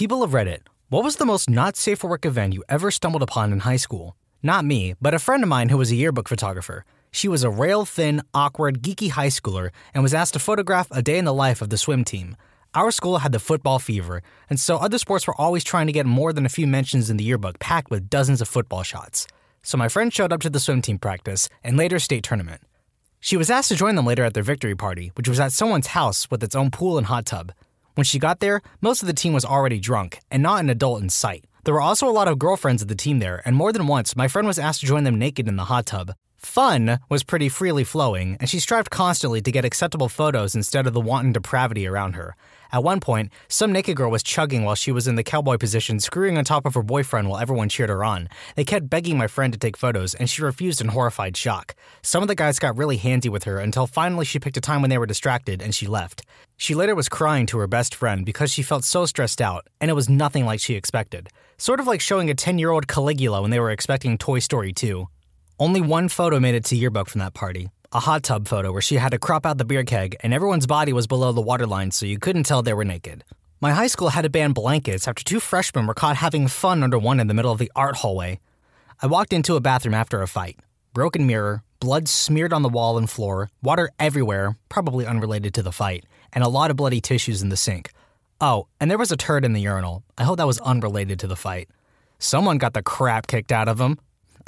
People of Reddit, what was the most not safe for work event you ever stumbled upon in high school? Not me, but a friend of mine who was a yearbook photographer. She was a rail thin, awkward, geeky high schooler and was asked to photograph a day in the life of the swim team. Our school had the football fever, and so other sports were always trying to get more than a few mentions in the yearbook packed with dozens of football shots. So my friend showed up to the swim team practice and later state tournament. She was asked to join them later at their victory party, which was at someone's house with its own pool and hot tub. When she got there, most of the team was already drunk and not an adult in sight. There were also a lot of girlfriends of the team there, and more than once, my friend was asked to join them naked in the hot tub. Fun was pretty freely flowing, and she strived constantly to get acceptable photos instead of the wanton depravity around her. At one point, some naked girl was chugging while she was in the cowboy position, screwing on top of her boyfriend while everyone cheered her on. They kept begging my friend to take photos, and she refused in horrified shock. Some of the guys got really handy with her until finally she picked a time when they were distracted and she left. She later was crying to her best friend because she felt so stressed out, and it was nothing like she expected. Sort of like showing a 10 year old Caligula when they were expecting Toy Story 2. Only one photo made it to yearbook from that party a hot tub photo where she had to crop out the beer keg and everyone's body was below the waterline so you couldn't tell they were naked. My high school had to ban blankets after two freshmen were caught having fun under one in the middle of the art hallway. I walked into a bathroom after a fight. Broken mirror, blood smeared on the wall and floor, water everywhere, probably unrelated to the fight, and a lot of bloody tissues in the sink. Oh, and there was a turd in the urinal. I hope that was unrelated to the fight. Someone got the crap kicked out of them.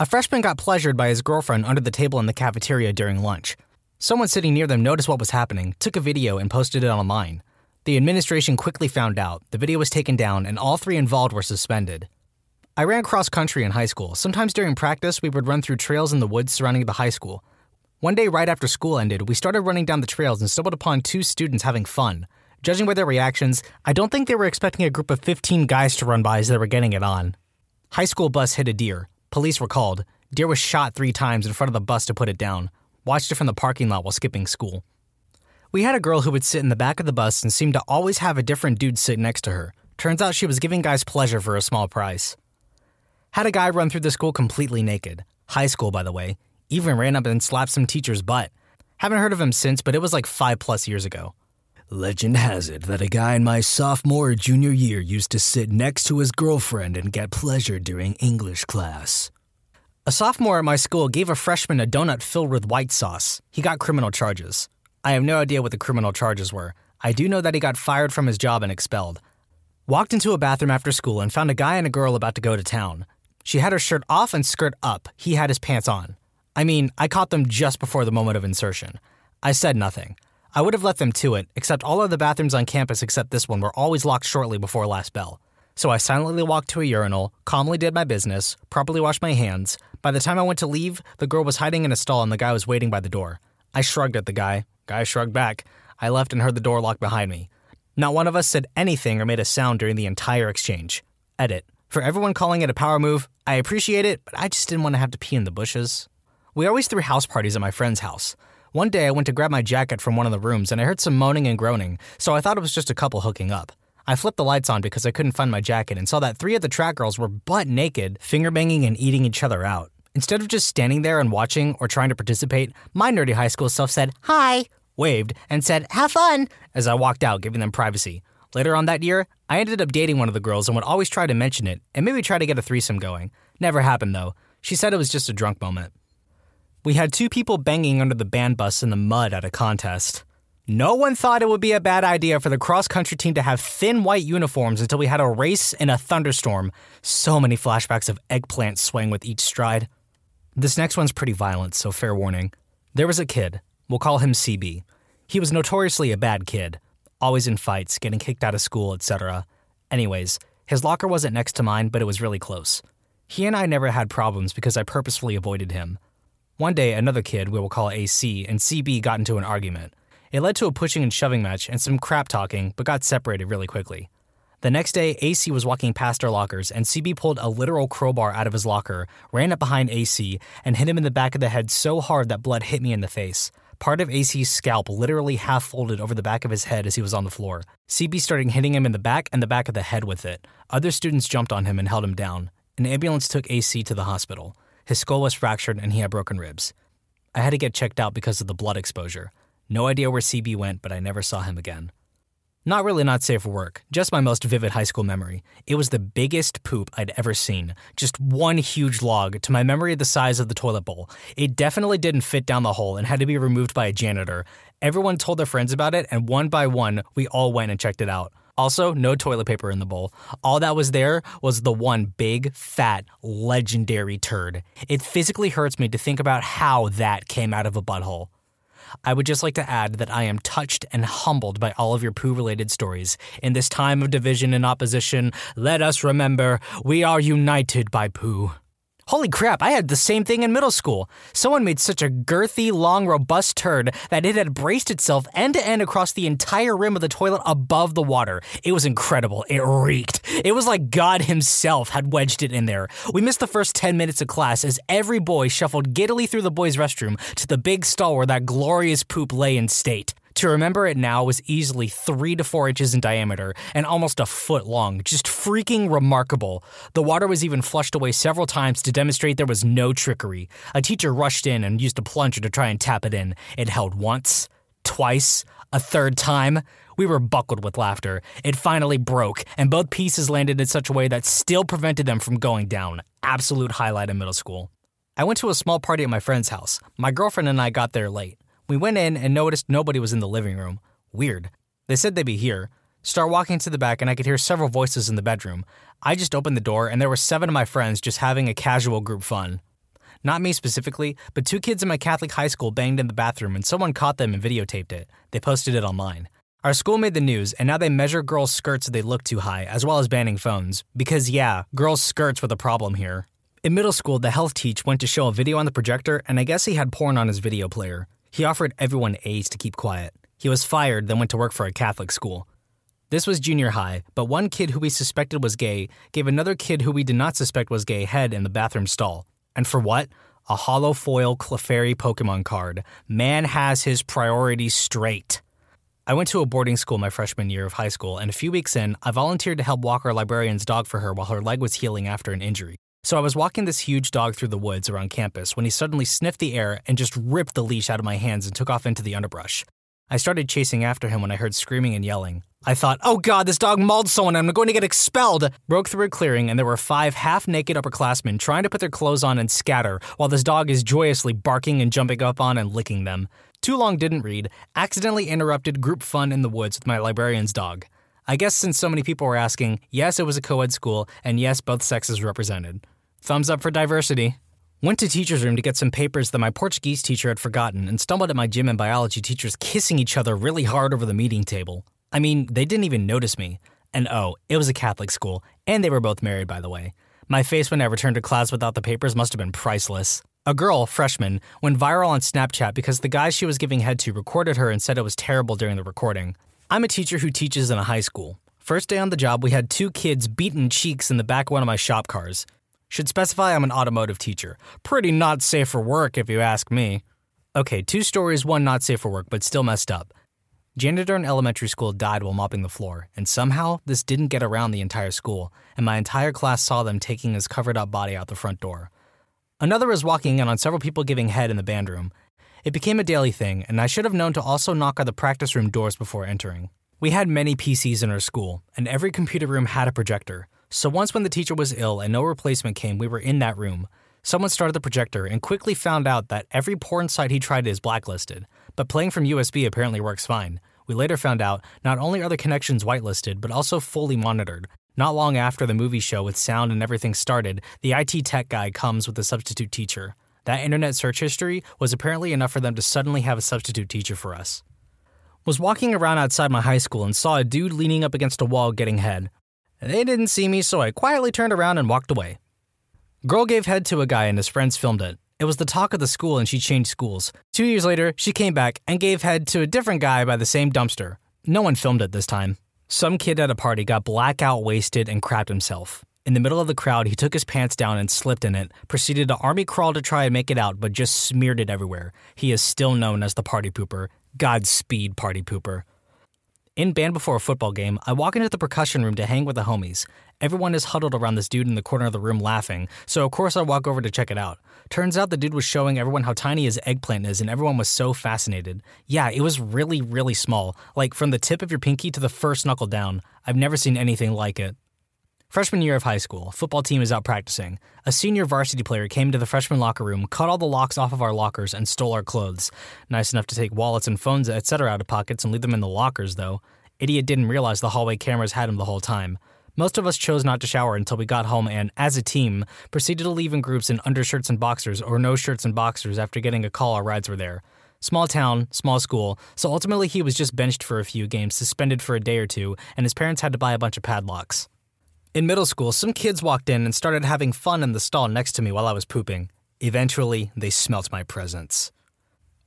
A freshman got pleasured by his girlfriend under the table in the cafeteria during lunch. Someone sitting near them noticed what was happening, took a video, and posted it online. The administration quickly found out, the video was taken down, and all three involved were suspended. I ran cross country in high school. Sometimes during practice, we would run through trails in the woods surrounding the high school. One day, right after school ended, we started running down the trails and stumbled upon two students having fun. Judging by their reactions, I don't think they were expecting a group of 15 guys to run by as they were getting it on. High school bus hit a deer. Police were called. Deer was shot three times in front of the bus to put it down. Watched it from the parking lot while skipping school. We had a girl who would sit in the back of the bus and seemed to always have a different dude sit next to her. Turns out she was giving guys pleasure for a small price. Had a guy run through the school completely naked. High school, by the way. Even ran up and slapped some teacher's butt. Haven't heard of him since, but it was like five plus years ago. Legend has it that a guy in my sophomore or junior year used to sit next to his girlfriend and get pleasure during English class. A sophomore at my school gave a freshman a donut filled with white sauce. He got criminal charges. I have no idea what the criminal charges were. I do know that he got fired from his job and expelled. Walked into a bathroom after school and found a guy and a girl about to go to town. She had her shirt off and skirt up. He had his pants on. I mean, I caught them just before the moment of insertion. I said nothing. I would have let them to it, except all of the bathrooms on campus except this one were always locked shortly before last bell. So I silently walked to a urinal, calmly did my business, properly washed my hands. By the time I went to leave, the girl was hiding in a stall and the guy was waiting by the door. I shrugged at the guy. Guy shrugged back. I left and heard the door lock behind me. Not one of us said anything or made a sound during the entire exchange. Edit. For everyone calling it a power move, I appreciate it, but I just didn't want to have to pee in the bushes. We always threw house parties at my friend's house. One day I went to grab my jacket from one of the rooms and I heard some moaning and groaning, so I thought it was just a couple hooking up. I flipped the lights on because I couldn't find my jacket and saw that three of the track girls were butt naked, finger banging and eating each other out. Instead of just standing there and watching or trying to participate, my nerdy high school self said, Hi, waved, and said, Have fun, as I walked out, giving them privacy. Later on that year, I ended up dating one of the girls and would always try to mention it and maybe try to get a threesome going. Never happened though. She said it was just a drunk moment. We had two people banging under the band bus in the mud at a contest. No one thought it would be a bad idea for the cross country team to have thin white uniforms until we had a race in a thunderstorm. So many flashbacks of eggplant swaying with each stride. This next one's pretty violent, so fair warning. There was a kid. We'll call him CB. He was notoriously a bad kid, always in fights, getting kicked out of school, etc. Anyways, his locker wasn't next to mine, but it was really close. He and I never had problems because I purposefully avoided him. One day, another kid, we will call AC, and CB got into an argument. It led to a pushing and shoving match and some crap talking, but got separated really quickly. The next day, AC was walking past our lockers, and CB pulled a literal crowbar out of his locker, ran up behind AC, and hit him in the back of the head so hard that blood hit me in the face. Part of AC's scalp literally half folded over the back of his head as he was on the floor. CB started hitting him in the back and the back of the head with it. Other students jumped on him and held him down. An ambulance took AC to the hospital. His skull was fractured and he had broken ribs. I had to get checked out because of the blood exposure. No idea where CB went, but I never saw him again. Not really not safe for work, just my most vivid high school memory. It was the biggest poop I'd ever seen. Just one huge log, to my memory the size of the toilet bowl. It definitely didn't fit down the hole and had to be removed by a janitor. Everyone told their friends about it, and one by one, we all went and checked it out. Also, no toilet paper in the bowl. All that was there was the one big, fat, legendary turd. It physically hurts me to think about how that came out of a butthole. I would just like to add that I am touched and humbled by all of your poo related stories. In this time of division and opposition, let us remember we are united by poo. Holy crap, I had the same thing in middle school. Someone made such a girthy, long, robust turd that it had braced itself end to end across the entire rim of the toilet above the water. It was incredible. It reeked. It was like God Himself had wedged it in there. We missed the first 10 minutes of class as every boy shuffled giddily through the boys' restroom to the big stall where that glorious poop lay in state. To remember it now was easily three to four inches in diameter and almost a foot long, just freaking remarkable. The water was even flushed away several times to demonstrate there was no trickery. A teacher rushed in and used a plunger to try and tap it in. It held once, twice, a third time. We were buckled with laughter. It finally broke, and both pieces landed in such a way that still prevented them from going down. Absolute highlight of middle school. I went to a small party at my friend's house. My girlfriend and I got there late. We went in and noticed nobody was in the living room. Weird. They said they'd be here. Start walking to the back, and I could hear several voices in the bedroom. I just opened the door, and there were seven of my friends just having a casual group fun. Not me specifically, but two kids in my Catholic high school banged in the bathroom, and someone caught them and videotaped it. They posted it online. Our school made the news, and now they measure girls' skirts if they look too high, as well as banning phones. Because, yeah, girls' skirts were the problem here. In middle school, the health teach went to show a video on the projector, and I guess he had porn on his video player. He offered everyone A's to keep quiet. He was fired, then went to work for a Catholic school. This was junior high, but one kid who we suspected was gay gave another kid who we did not suspect was gay head in the bathroom stall. And for what? A hollow foil Clefairy Pokemon card. Man has his priorities straight. I went to a boarding school my freshman year of high school, and a few weeks in, I volunteered to help walk our librarian's dog for her while her leg was healing after an injury. So I was walking this huge dog through the woods around campus when he suddenly sniffed the air and just ripped the leash out of my hands and took off into the underbrush. I started chasing after him when I heard screaming and yelling. I thought, oh god, this dog mauled someone I'm going to get expelled. Broke through a clearing and there were five half naked upperclassmen trying to put their clothes on and scatter while this dog is joyously barking and jumping up on and licking them. Too long didn't read, accidentally interrupted group fun in the woods with my librarian's dog. I guess since so many people were asking, yes, it was a co ed school, and yes, both sexes represented. Thumbs up for diversity. Went to teacher's room to get some papers that my Portuguese teacher had forgotten and stumbled at my gym and biology teachers kissing each other really hard over the meeting table. I mean, they didn't even notice me. And oh, it was a Catholic school, and they were both married, by the way. My face when I returned to class without the papers must have been priceless. A girl, freshman, went viral on Snapchat because the guy she was giving head to recorded her and said it was terrible during the recording. I'm a teacher who teaches in a high school. First day on the job, we had two kids beaten cheeks in the back of one of my shop cars. Should specify I'm an automotive teacher. Pretty not safe for work, if you ask me. Okay, two stories, one not safe for work, but still messed up. Janitor in elementary school died while mopping the floor, and somehow this didn't get around the entire school, and my entire class saw them taking his covered up body out the front door. Another was walking in on several people giving head in the band room. It became a daily thing, and I should have known to also knock on the practice room doors before entering. We had many PCs in our school, and every computer room had a projector. So once when the teacher was ill and no replacement came, we were in that room. Someone started the projector and quickly found out that every porn site he tried is blacklisted, but playing from USB apparently works fine. We later found out not only are the connections whitelisted, but also fully monitored. Not long after the movie show with sound and everything started, the IT tech guy comes with a substitute teacher. That internet search history was apparently enough for them to suddenly have a substitute teacher for us. Was walking around outside my high school and saw a dude leaning up against a wall getting head. They didn't see me, so I quietly turned around and walked away. Girl gave head to a guy and his friends filmed it. It was the talk of the school and she changed schools. Two years later, she came back and gave head to a different guy by the same dumpster. No one filmed it this time. Some kid at a party got blackout wasted and crapped himself. In the middle of the crowd, he took his pants down and slipped in it, proceeded to army crawl to try and make it out, but just smeared it everywhere. He is still known as the party pooper. Godspeed, party pooper. In band before a football game, I walk into the percussion room to hang with the homies. Everyone is huddled around this dude in the corner of the room laughing, so of course I walk over to check it out. Turns out the dude was showing everyone how tiny his eggplant is, and everyone was so fascinated. Yeah, it was really, really small, like from the tip of your pinky to the first knuckle down. I've never seen anything like it. Freshman year of high school, football team is out practicing. A senior varsity player came to the freshman locker room, cut all the locks off of our lockers, and stole our clothes. Nice enough to take wallets and phones, etc., out of pockets and leave them in the lockers, though. Idiot didn't realize the hallway cameras had him the whole time. Most of us chose not to shower until we got home and, as a team, proceeded to leave in groups in undershirts and boxers or no shirts and boxers after getting a call our rides were there. Small town, small school, so ultimately he was just benched for a few games, suspended for a day or two, and his parents had to buy a bunch of padlocks. In middle school, some kids walked in and started having fun in the stall next to me while I was pooping. Eventually, they smelt my presence.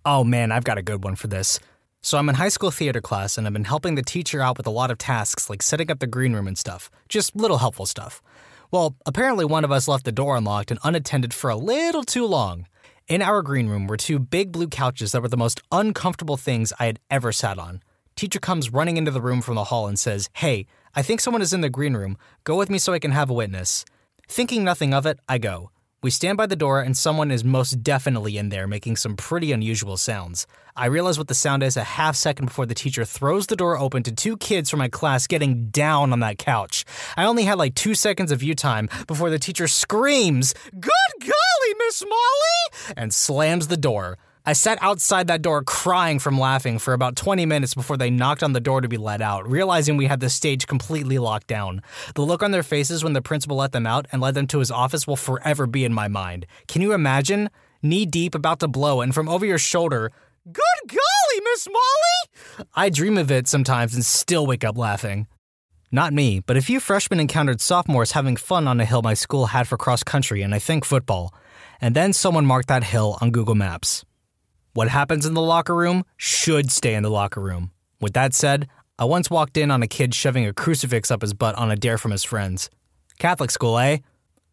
Oh man, I've got a good one for this. So I'm in high school theater class and I've been helping the teacher out with a lot of tasks like setting up the green room and stuff. Just little helpful stuff. Well, apparently one of us left the door unlocked and unattended for a little too long. In our green room were two big blue couches that were the most uncomfortable things I had ever sat on. Teacher comes running into the room from the hall and says, Hey, I think someone is in the green room. Go with me so I can have a witness. Thinking nothing of it, I go. We stand by the door, and someone is most definitely in there making some pretty unusual sounds. I realize what the sound is a half second before the teacher throws the door open to two kids from my class getting down on that couch. I only had like two seconds of view time before the teacher screams, Good golly, Miss Molly! and slams the door. I sat outside that door crying from laughing for about 20 minutes before they knocked on the door to be let out, realizing we had the stage completely locked down. The look on their faces when the principal let them out and led them to his office will forever be in my mind. Can you imagine? Knee deep, about to blow, and from over your shoulder, Good golly, Miss Molly! I dream of it sometimes and still wake up laughing. Not me, but a few freshmen encountered sophomores having fun on a hill my school had for cross country and I think football. And then someone marked that hill on Google Maps. What happens in the locker room should stay in the locker room. With that said, I once walked in on a kid shoving a crucifix up his butt on a dare from his friends. Catholic school, eh?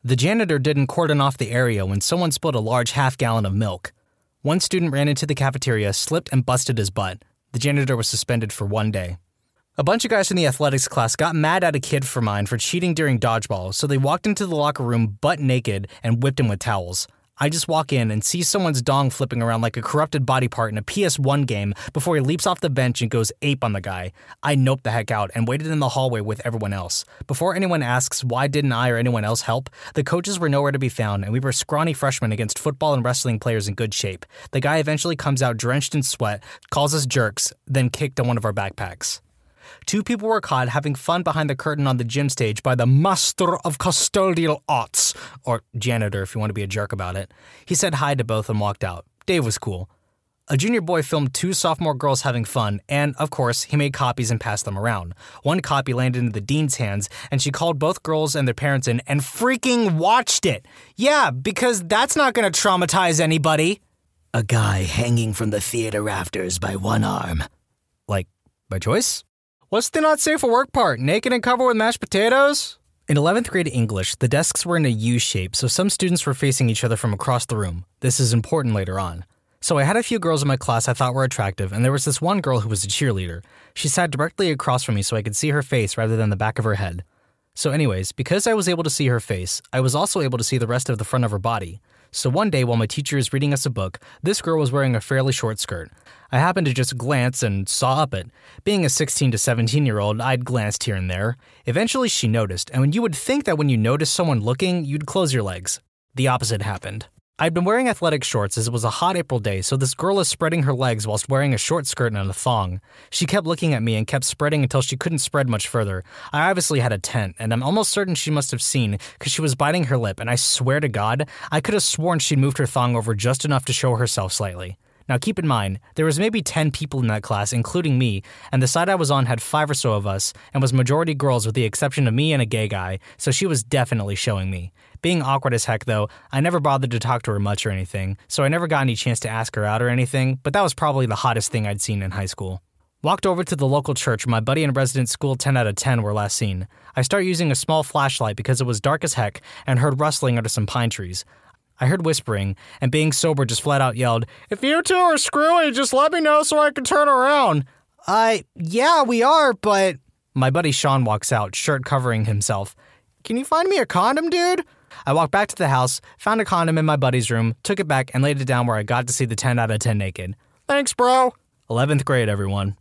The janitor didn't cordon off the area when someone spilled a large half gallon of milk. One student ran into the cafeteria, slipped, and busted his butt. The janitor was suspended for one day. A bunch of guys from the athletics class got mad at a kid for mine for cheating during dodgeball, so they walked into the locker room butt naked and whipped him with towels. I just walk in and see someone's dong flipping around like a corrupted body part in a PS1 game before he leaps off the bench and goes ape on the guy. I nope the heck out and waited in the hallway with everyone else. Before anyone asks why didn't I or anyone else help, the coaches were nowhere to be found and we were scrawny freshmen against football and wrestling players in good shape. The guy eventually comes out drenched in sweat, calls us jerks, then kicked on one of our backpacks. Two people were caught having fun behind the curtain on the gym stage by the Master of Custodial Arts, or janitor if you want to be a jerk about it. He said hi to both and walked out. Dave was cool. A junior boy filmed two sophomore girls having fun, and of course, he made copies and passed them around. One copy landed in the dean's hands, and she called both girls and their parents in and freaking watched it. Yeah, because that's not gonna traumatize anybody. A guy hanging from the theater rafters by one arm. Like, by choice? What's the not safe for work part? Naked and covered with mashed potatoes? In 11th grade English, the desks were in a U shape, so some students were facing each other from across the room. This is important later on. So I had a few girls in my class I thought were attractive, and there was this one girl who was a cheerleader. She sat directly across from me so I could see her face rather than the back of her head. So, anyways, because I was able to see her face, I was also able to see the rest of the front of her body. So one day while my teacher is reading us a book, this girl was wearing a fairly short skirt. I happened to just glance and saw up it. Being a 16 to 17 year old, I'd glanced here and there. Eventually, she noticed, and you would think that when you notice someone looking, you'd close your legs. The opposite happened. I'd been wearing athletic shorts as it was a hot April day, so this girl is spreading her legs whilst wearing a short skirt and a thong. She kept looking at me and kept spreading until she couldn't spread much further. I obviously had a tent, and I'm almost certain she must have seen because she was biting her lip, and I swear to God, I could have sworn she'd moved her thong over just enough to show herself slightly. Now keep in mind, there was maybe 10 people in that class, including me, and the side I was on had five or so of us, and was majority girls with the exception of me and a gay guy, so she was definitely showing me. Being awkward as heck though, I never bothered to talk to her much or anything, so I never got any chance to ask her out or anything, but that was probably the hottest thing I'd seen in high school. Walked over to the local church my buddy and resident school 10 out of 10 were last seen. I start using a small flashlight because it was dark as heck and heard rustling under some pine trees. I heard whispering, and being sober just flat out yelled, If you two are screwy, just let me know so I can turn around. Uh, yeah, we are, but. My buddy Sean walks out, shirt covering himself. Can you find me a condom, dude? I walked back to the house, found a condom in my buddy's room, took it back, and laid it down where I got to see the 10 out of 10 naked. Thanks, bro. 11th grade, everyone.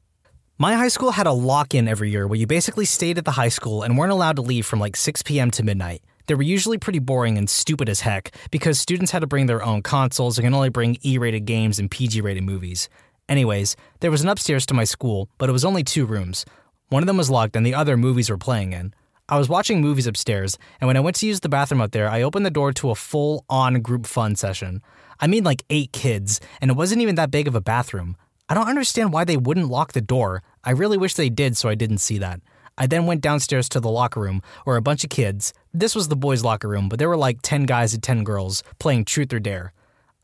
My high school had a lock in every year where you basically stayed at the high school and weren't allowed to leave from like 6 p.m. to midnight. They were usually pretty boring and stupid as heck because students had to bring their own consoles and can only bring E rated games and PG rated movies. Anyways, there was an upstairs to my school, but it was only two rooms. One of them was locked and the other movies were playing in. I was watching movies upstairs, and when I went to use the bathroom up there, I opened the door to a full on group fun session. I mean, like eight kids, and it wasn't even that big of a bathroom. I don't understand why they wouldn't lock the door. I really wish they did so I didn't see that. I then went downstairs to the locker room where a bunch of kids, this was the boys' locker room, but there were like 10 guys and 10 girls playing Truth or Dare.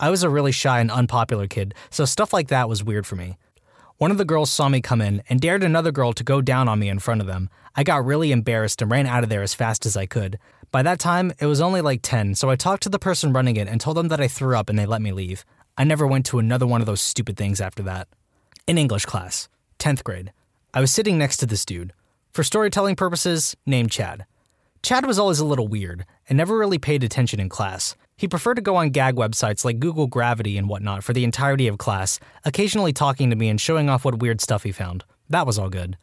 I was a really shy and unpopular kid, so stuff like that was weird for me. One of the girls saw me come in and dared another girl to go down on me in front of them. I got really embarrassed and ran out of there as fast as I could. By that time, it was only like 10, so I talked to the person running it and told them that I threw up and they let me leave. I never went to another one of those stupid things after that. In English class, 10th grade, I was sitting next to this dude. For storytelling purposes, name Chad. Chad was always a little weird and never really paid attention in class. He preferred to go on gag websites like Google Gravity and whatnot for the entirety of class, occasionally talking to me and showing off what weird stuff he found. That was all good.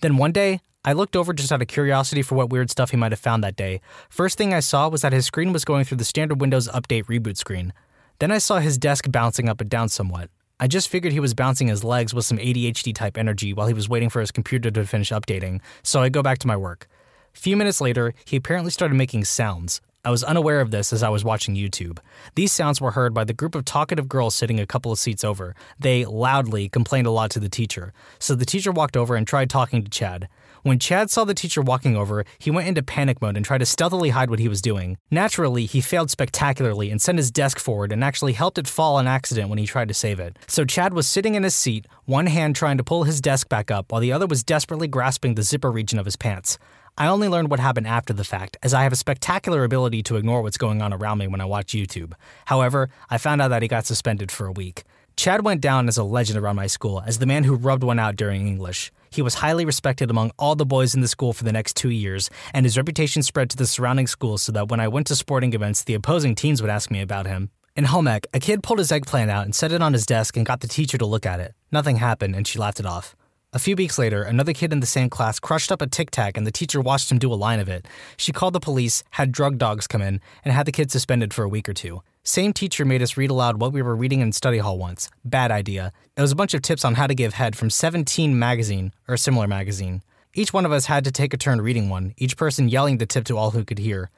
Then one day, I looked over just out of curiosity for what weird stuff he might have found that day. First thing I saw was that his screen was going through the standard Windows Update reboot screen. Then I saw his desk bouncing up and down somewhat. I just figured he was bouncing his legs with some ADHD type energy while he was waiting for his computer to finish updating, so I go back to my work. A few minutes later, he apparently started making sounds. I was unaware of this as I was watching YouTube. These sounds were heard by the group of talkative girls sitting a couple of seats over. They loudly complained a lot to the teacher, so the teacher walked over and tried talking to Chad. When Chad saw the teacher walking over, he went into panic mode and tried to stealthily hide what he was doing. Naturally, he failed spectacularly and sent his desk forward and actually helped it fall on accident when he tried to save it. So Chad was sitting in his seat, one hand trying to pull his desk back up while the other was desperately grasping the zipper region of his pants. I only learned what happened after the fact, as I have a spectacular ability to ignore what's going on around me when I watch YouTube. However, I found out that he got suspended for a week. Chad went down as a legend around my school as the man who rubbed one out during English. He was highly respected among all the boys in the school for the next two years, and his reputation spread to the surrounding schools so that when I went to sporting events, the opposing teams would ask me about him. In home ec, a kid pulled his eggplant out and set it on his desk and got the teacher to look at it. Nothing happened, and she laughed it off. A few weeks later, another kid in the same class crushed up a tic tac and the teacher watched him do a line of it. She called the police, had drug dogs come in, and had the kid suspended for a week or two. Same teacher made us read aloud what we were reading in study hall once. Bad idea. It was a bunch of tips on how to give head from 17 magazine, or similar magazine. Each one of us had to take a turn reading one, each person yelling the tip to all who could hear.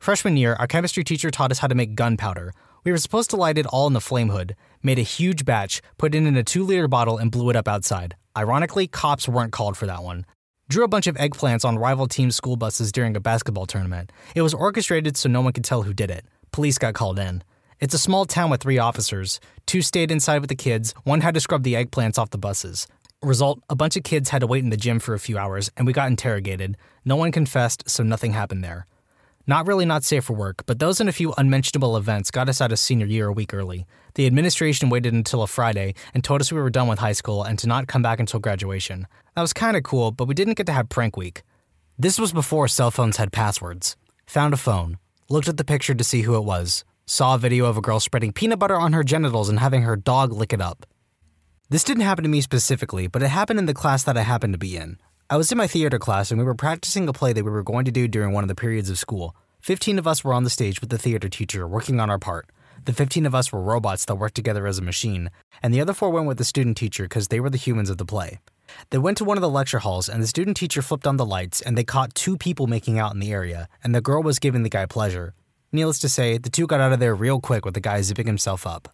Freshman year, our chemistry teacher taught us how to make gunpowder. We were supposed to light it all in the flame hood, made a huge batch, put it in a two liter bottle, and blew it up outside. Ironically, cops weren't called for that one. Drew a bunch of eggplants on rival team school buses during a basketball tournament. It was orchestrated so no one could tell who did it. Police got called in. It's a small town with three officers. Two stayed inside with the kids, one had to scrub the eggplants off the buses. Result a bunch of kids had to wait in the gym for a few hours, and we got interrogated. No one confessed, so nothing happened there. Not really not safe for work, but those and a few unmentionable events got us out of senior year a week early. The administration waited until a Friday and told us we were done with high school and to not come back until graduation. That was kinda cool, but we didn't get to have prank week. This was before cell phones had passwords. Found a phone, looked at the picture to see who it was, saw a video of a girl spreading peanut butter on her genitals and having her dog lick it up. This didn't happen to me specifically, but it happened in the class that I happened to be in. I was in my theater class and we were practicing a play that we were going to do during one of the periods of school. Fifteen of us were on the stage with the theater teacher working on our part. The 15 of us were robots that worked together as a machine, and the other four went with the student teacher because they were the humans of the play. They went to one of the lecture halls, and the student teacher flipped on the lights, and they caught two people making out in the area, and the girl was giving the guy pleasure. Needless to say, the two got out of there real quick with the guy zipping himself up.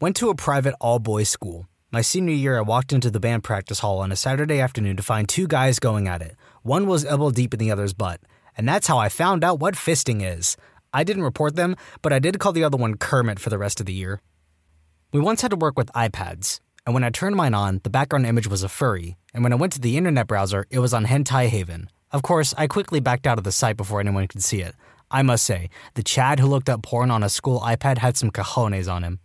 Went to a private all boys school. My senior year, I walked into the band practice hall on a Saturday afternoon to find two guys going at it. One was elbow deep in the other's butt. And that's how I found out what fisting is. I didn't report them, but I did call the other one Kermit for the rest of the year. We once had to work with iPads, and when I turned mine on, the background image was a furry, and when I went to the internet browser, it was on Hentai Haven. Of course, I quickly backed out of the site before anyone could see it. I must say, the Chad who looked up porn on a school iPad had some cojones on him.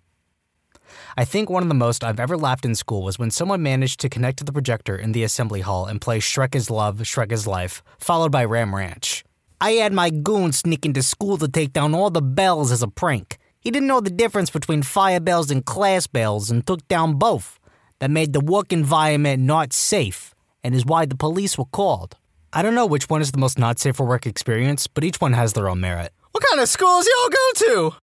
I think one of the most I've ever laughed in school was when someone managed to connect to the projector in the assembly hall and play Shrek is Love, Shrek is Life, followed by Ram Ranch. I had my goons sneak into school to take down all the bells as a prank. He didn't know the difference between fire bells and class bells and took down both. That made the work environment not safe, and is why the police were called. I don't know which one is the most not safe for work experience, but each one has their own merit. What kind of schools y'all go to?